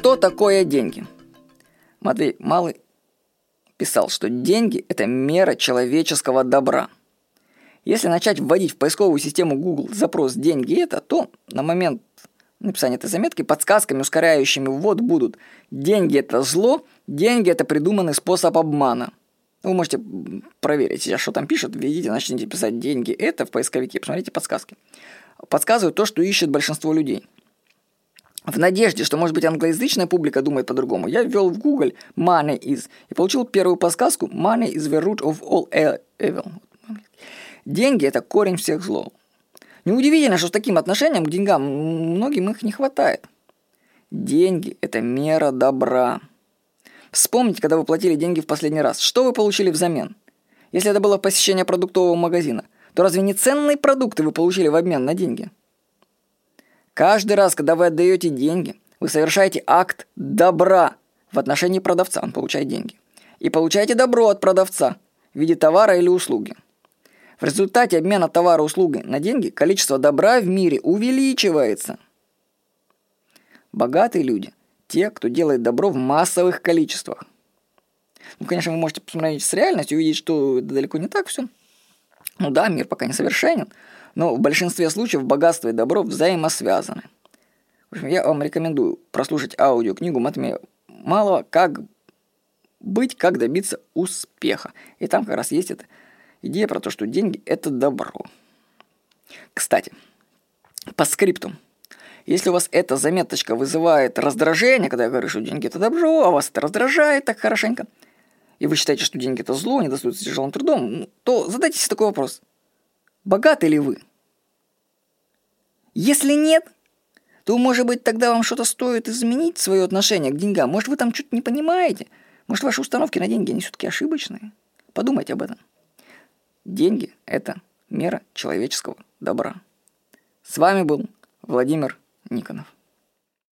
Что такое деньги? Матвей Малый писал, что деньги – это мера человеческого добра. Если начать вводить в поисковую систему Google запрос «деньги это», то на момент написания этой заметки подсказками, ускоряющими ввод будут «деньги – это зло», «деньги – это придуманный способ обмана». Вы можете проверить сейчас, что там пишут, введите, начните писать «деньги это» в поисковике, посмотрите подсказки. Подсказывают то, что ищет большинство людей – в надежде, что, может быть, англоязычная публика думает по-другому, я ввел в Google money is и получил первую подсказку money is the root of all e-, evil. Деньги – это корень всех злов. Неудивительно, что с таким отношением к деньгам многим их не хватает. Деньги – это мера добра. Вспомните, когда вы платили деньги в последний раз. Что вы получили взамен? Если это было посещение продуктового магазина, то разве не ценные продукты вы получили в обмен на деньги? Каждый раз, когда вы отдаете деньги, вы совершаете акт добра в отношении продавца, он получает деньги. И получаете добро от продавца в виде товара или услуги. В результате обмена товара услуги на деньги количество добра в мире увеличивается. Богатые люди – те, кто делает добро в массовых количествах. Ну, конечно, вы можете посмотреть с реальностью и увидеть, что это далеко не так все. Ну да, мир пока не совершенен – но в большинстве случаев богатство и добро взаимосвязаны. В общем, я вам рекомендую прослушать аудиокнигу Матмея Малого «Как быть, как добиться успеха». И там как раз есть эта идея про то, что деньги – это добро. Кстати, по скрипту. Если у вас эта заметочка вызывает раздражение, когда я говорю, что деньги – это добро, а вас это раздражает так хорошенько, и вы считаете, что деньги – это зло, не достаются тяжелым трудом, то задайте себе такой вопрос – Богаты ли вы? Если нет, то, может быть, тогда вам что-то стоит изменить свое отношение к деньгам. Может, вы там что-то не понимаете. Может, ваши установки на деньги, они все-таки ошибочные. Подумайте об этом. Деньги – это мера человеческого добра. С вами был Владимир Никонов.